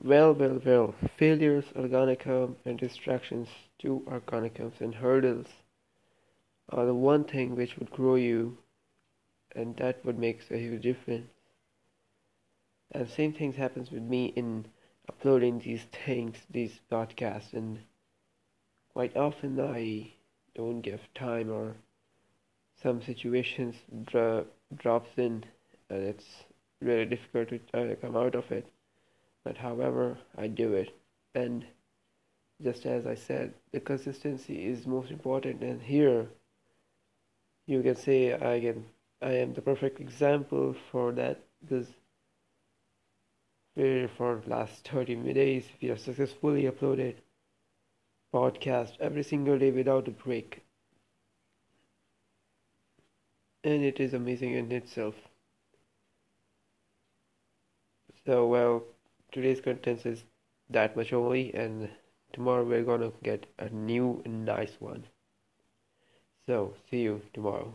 Well, well, well, failures are gonna come and distractions too are gonna come and hurdles are the one thing which would grow you and that would make a huge difference. And same things happens with me in uploading these things, these podcasts and quite often I don't give time or some situations dro- drops in and it's really difficult to uh, come out of it but however I do it and just as I said the consistency is most important. And here you can say I can I am the perfect example for that because for last 30 days we have successfully uploaded podcast every single day without a break. And it is amazing in itself. So well today's contents is that much only and tomorrow we're gonna get a new nice one. So see you tomorrow